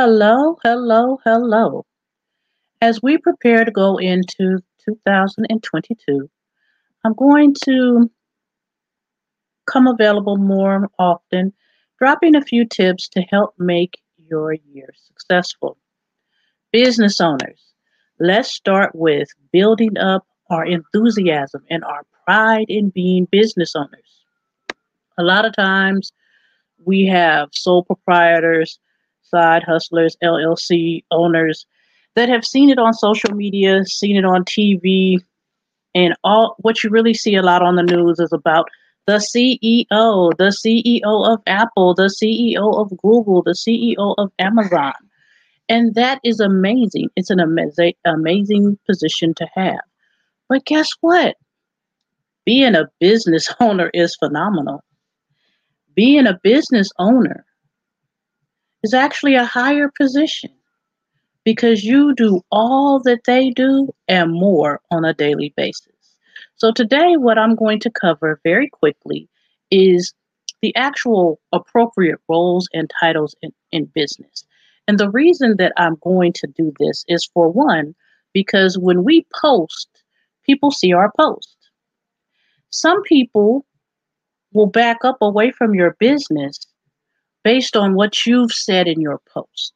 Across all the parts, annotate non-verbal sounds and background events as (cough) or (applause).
Hello, hello, hello. As we prepare to go into 2022, I'm going to come available more often, dropping a few tips to help make your year successful. Business owners, let's start with building up our enthusiasm and our pride in being business owners. A lot of times we have sole proprietors, side hustlers, LLC owners that have seen it on social media, seen it on TV, and all what you really see a lot on the news is about the CEO, the CEO of Apple, the CEO of Google, the CEO of Amazon. And that is amazing. It's an amazing, amazing position to have. But guess what? Being a business (laughs) owner is phenomenal. Being a business owner is actually a higher position because you do all that they do and more on a daily basis. So, today, what I'm going to cover very quickly is the actual appropriate roles and titles in, in business. And the reason that I'm going to do this is for one, because when we post, people see our post. Some people will back up away from your business based on what you've said in your post.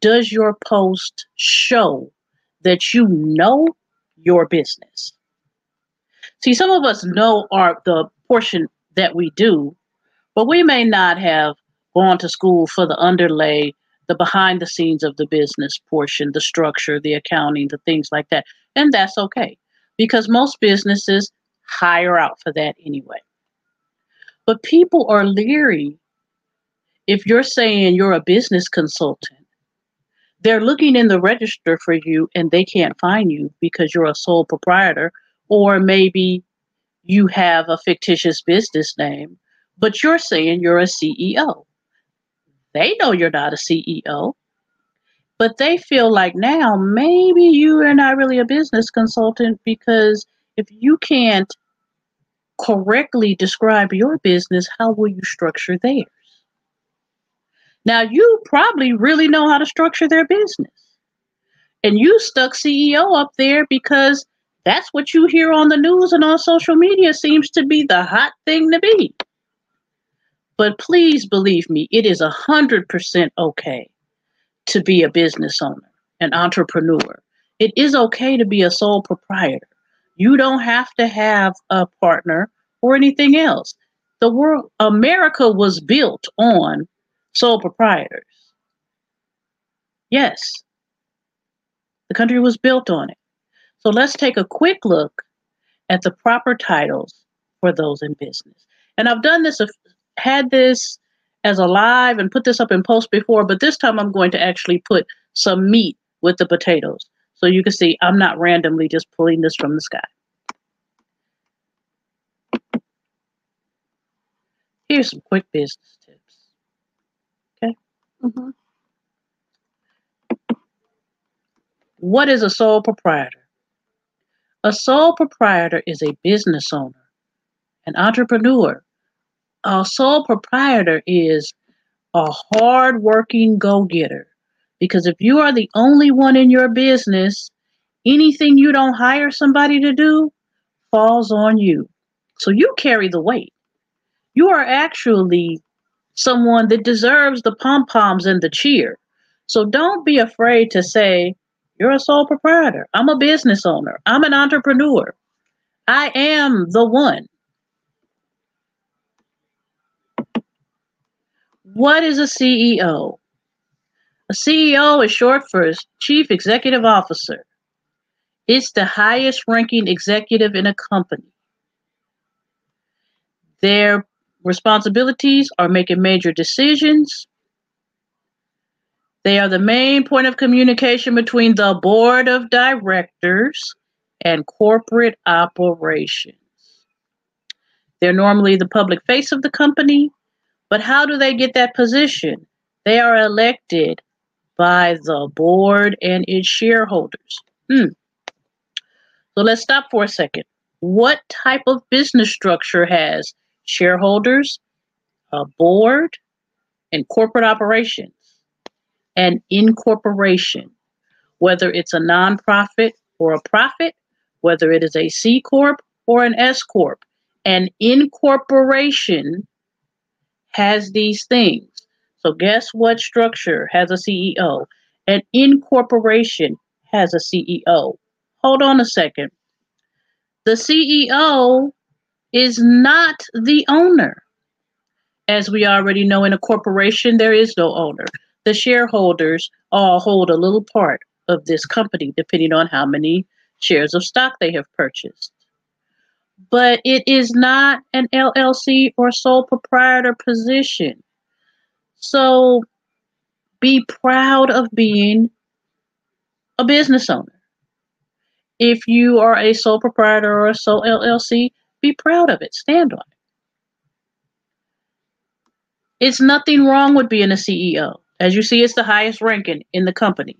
Does your post show that you know your business? See, some of us know our the portion that we do, but we may not have gone to school for the underlay, the behind the scenes of the business portion, the structure, the accounting, the things like that. And that's okay because most businesses hire out for that anyway. But people are leery if you're saying you're a business consultant. They're looking in the register for you and they can't find you because you're a sole proprietor or maybe you have a fictitious business name, but you're saying you're a CEO. They know you're not a CEO, but they feel like now maybe you are not really a business consultant because if you can't correctly describe your business, how will you structure theirs? Now, you probably really know how to structure their business. And you stuck CEO up there because that's what you hear on the news and on social media seems to be the hot thing to be. But please believe me, it is a hundred percent okay to be a business owner, an entrepreneur. It is okay to be a sole proprietor. You don't have to have a partner or anything else. The world, America was built on sole proprietors. Yes, the country was built on it. So let's take a quick look at the proper titles for those in business. And I've done this, had this as a live and put this up in post before, but this time I'm going to actually put some meat with the potatoes. So you can see I'm not randomly just pulling this from the sky. Here's some quick business. Mm-hmm. What is a sole proprietor? A sole proprietor is a business owner, an entrepreneur. A sole proprietor is a hard-working go-getter. Because if you are the only one in your business, anything you don't hire somebody to do falls on you. So you carry the weight. You are actually someone that deserves the pom poms and the cheer. So don't be afraid to say, you're a sole proprietor. I'm a business owner. I'm an entrepreneur. I am the one. What is a CEO? A CEO is short for Chief Executive Officer. It's the highest ranking executive in a company. Their responsibilities are making major decisions, they are the main point of communication between the board of directors and corporate operations. They're normally the public face of the company, but how do they get that position? They are elected by the board and its shareholders. Hmm. So let's stop for a second. What type of business structure has shareholders, a board, and corporate operations? And incorporation, whether it's a nonprofit or a profit, whether it is a C Corp or an S Corp. An incorporation has these things. So, guess what structure has a CEO? An incorporation has a CEO. Hold on a second. The CEO is not the owner. As we already know, in a corporation, there is no owner. The shareholders all hold a little part of this company, depending on how many shares of stock they have purchased. But it is not an LLC or sole proprietor position. So be proud of being a business owner. If you are a sole proprietor or a sole LLC, be proud of it. Stand on it. It's nothing wrong with being a CEO. As you see, it's the highest ranking in the company.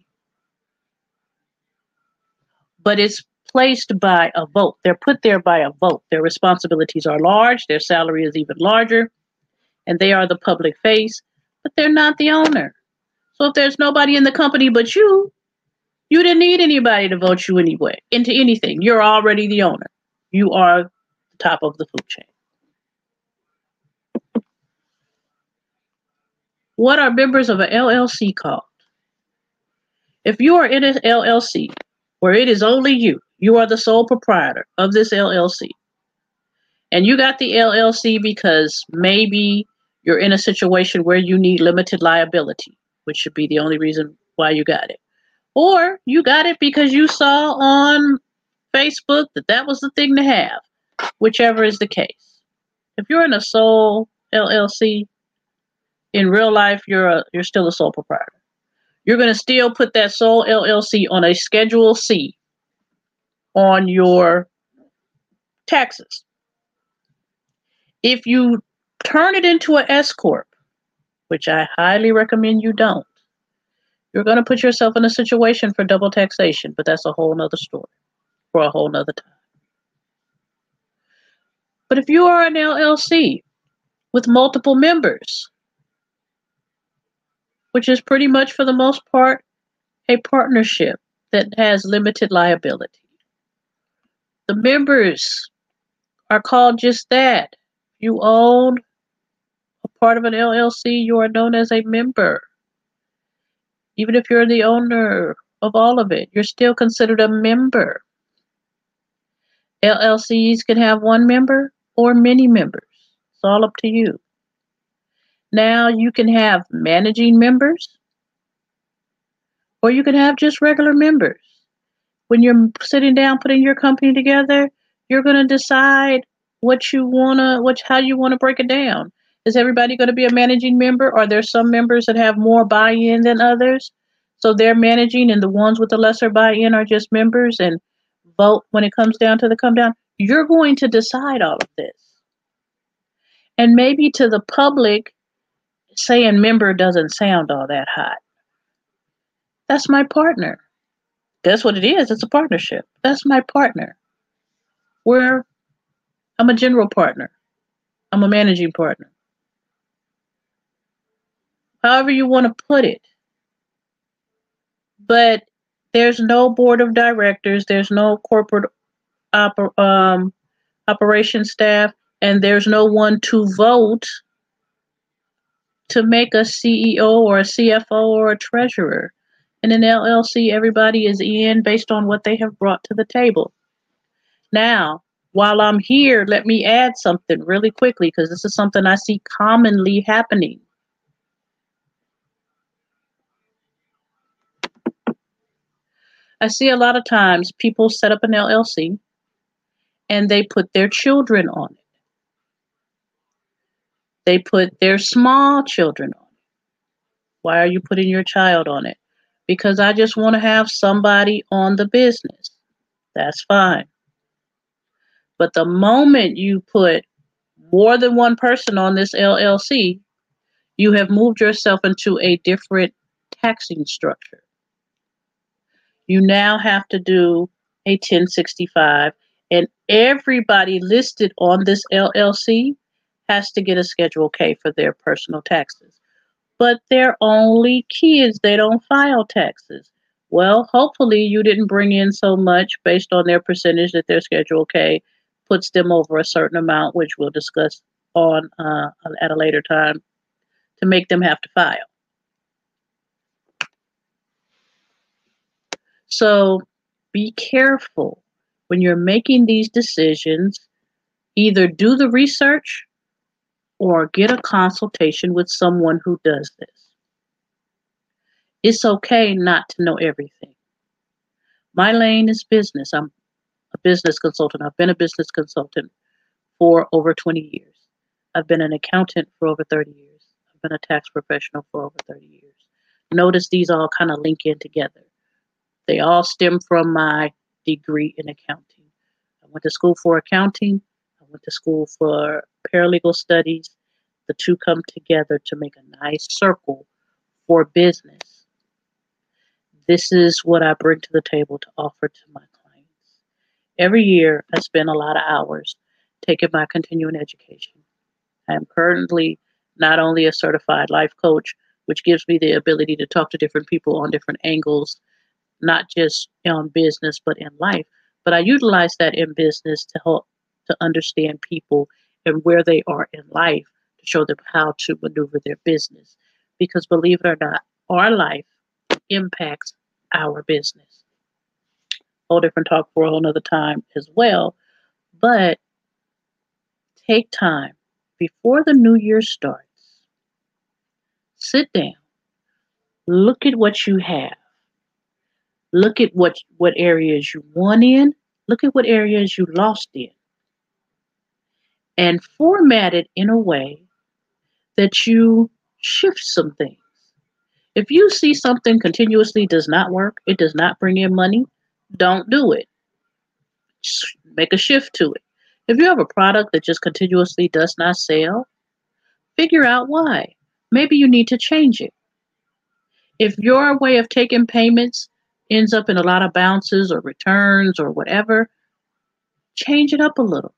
But it's placed by a vote. They're put there by a vote. Their responsibilities are large, their salary is even larger, and they are the public face, but they're not the owner. So if there's nobody in the company but you, you didn't need anybody to vote you anyway into anything. You're already the owner. You are the top of the food chain. What are members of an LLC called? If you are in an LLC where it is only you, you are the sole proprietor of this LLC, and you got the LLC because maybe you're in a situation where you need limited liability, which should be the only reason why you got it. Or you got it because you saw on Facebook that that was the thing to have, whichever is the case. If you're in a sole LLC, in real life you're a you're still a sole proprietor. You're going to still put that sole LLC on a Schedule C on your taxes. If you turn it into an S corp, which I highly recommend you don't, you're going to put yourself in a situation for double taxation, but that's a whole nother story for a whole nother time. But if you are an LLC with multiple members, which is pretty much for the most part a partnership that has limited liability. The members are called just that. You own a part of an LLC, you are known as a member. Even if you're the owner of all of it, you're still considered a member. LLCs can have one member or many members. It's all up to you. Now you can have managing members or you can have just regular members. When you're sitting down putting your company together, you're going to decide what you want to what how you want to break it down. Is everybody going to be a managing member? Are there some members that have more buy-in than others? So they're managing and the ones with the lesser buy-in are just members and vote when it comes down to the come down. You're going to decide all of this. And maybe to the public, saying member doesn't sound all that hot. That's my partner. That's what it is. It's a partnership. That's my partner. Where I'm a general partner. I'm a managing partner. However you want to put it. But there's no board of directors, there's no corporate oper- um, operation staff, and there's no one to vote to make a CEO or a CFO or a treasurer. In an LLC, everybody is in based on what they have brought to the table. Now, while I'm here, let me add something really quickly because this is something I see commonly happening. I see a lot of times people set up an LLC and they put their children on it. They put their small children on it. Why are you putting your child on it? Because I just want to have somebody on the business. That's fine. But the moment you put more than one person on this LLC, you have moved yourself into a different taxing structure. You now have to do a 1065, and everybody listed on this LLC has to get a Schedule K for their personal taxes. but they're only kids. They don't file taxes. Well, hopefully you didn't bring in so much based on their percentage that their Schedule K puts them over a certain amount, which we'll discuss on uh, at a later time, to make them have to file. So be careful when you're making these decisions. Either do the research or get a consultation with someone who does this. It's okay not to know everything. My lane is business. I'm a business consultant. I've been a business consultant for over 20 years. I've been an accountant for over 30 years. I've been a tax professional for over 30 years. Notice these all kind of link in together. They all stem from my degree in accounting. I went to school for accounting. I went to school for paralegal studies. The two come together to make a nice circle for business. This is what I bring to the table to offer to my clients. Every year, I spend a lot of hours taking my continuing education. I am currently not only a certified life coach, which gives me the ability to talk to different people on different angles, not just on business, but in life. But I utilize that in business to help to understand people and where they are in life to show them how to maneuver their business. Because believe it or not, our life impacts our business. Whole different talk for a whole nother time as well. But take time before the new year starts. Sit down. Look at what you have. Look at what what areas you won in. Look at what areas you lost in. And format it in a way that you shift some things. If you see something continuously does not work, it does not bring in money, don't do it. Just make a shift to it. If you have a product that just continuously does not sell, figure out why. Maybe you need to change it. If your way of taking payments ends up in a lot of bounces or returns or whatever, change it up a little.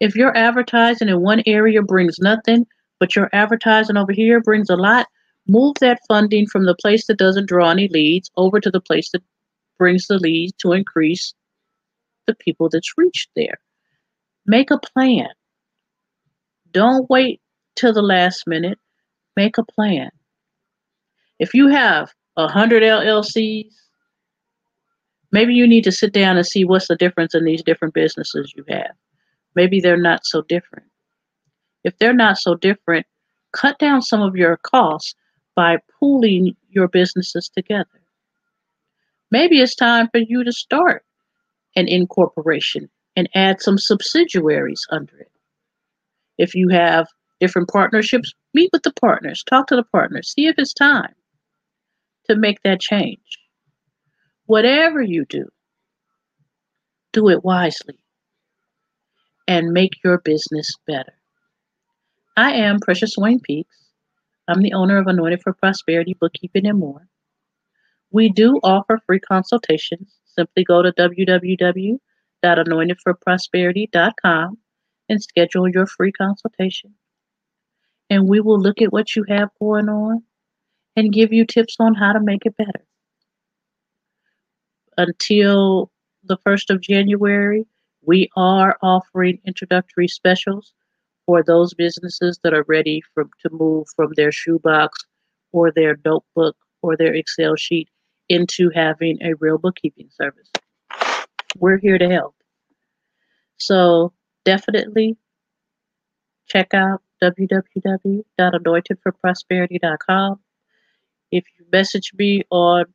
If your advertising in one area brings nothing, but your advertising over here brings a lot, move that funding from the place that doesn't draw any leads over to the place that brings the leads to increase the people that's reached there. Make a plan. Don't wait till the last minute. Make a plan. If you have a hundred LLCs, maybe you need to sit down and see what's the difference in these different businesses you have. Maybe they're not so different. If they're not so different, cut down some of your costs by pooling your businesses together. Maybe it's time for you to start an incorporation and add some subsidiaries under it. If you have different partnerships, meet with the partners, talk to the partners, see if it's time to make that change. Whatever you do, do it wisely and make your business better. I am Precious Swain Peaks. I'm the owner of Anointed for Prosperity Bookkeeping and more. We do offer free consultations. Simply go to www.anointedforprosperity.com and schedule your free consultation. And we will look at what you have going on and give you tips on how to make it better. Until the 1st of January, we are offering introductory specials for those businesses that are ready for, to move from their shoebox or their notebook or their Excel sheet into having a real bookkeeping service. We're here to help. So definitely check out www.anointedforprosperity.com. If you message me on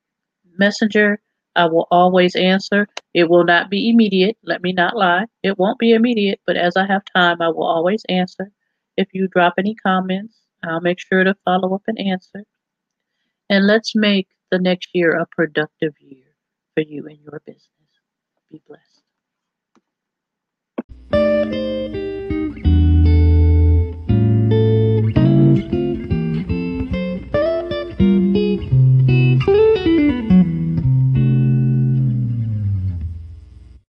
Messenger, I will always answer. It will not be immediate. Let me not lie. It won't be immediate, but as I have time, I will always answer. If you drop any comments, I'll make sure to follow up and answer. And let's make the next year a productive year for you and your business. Be blessed.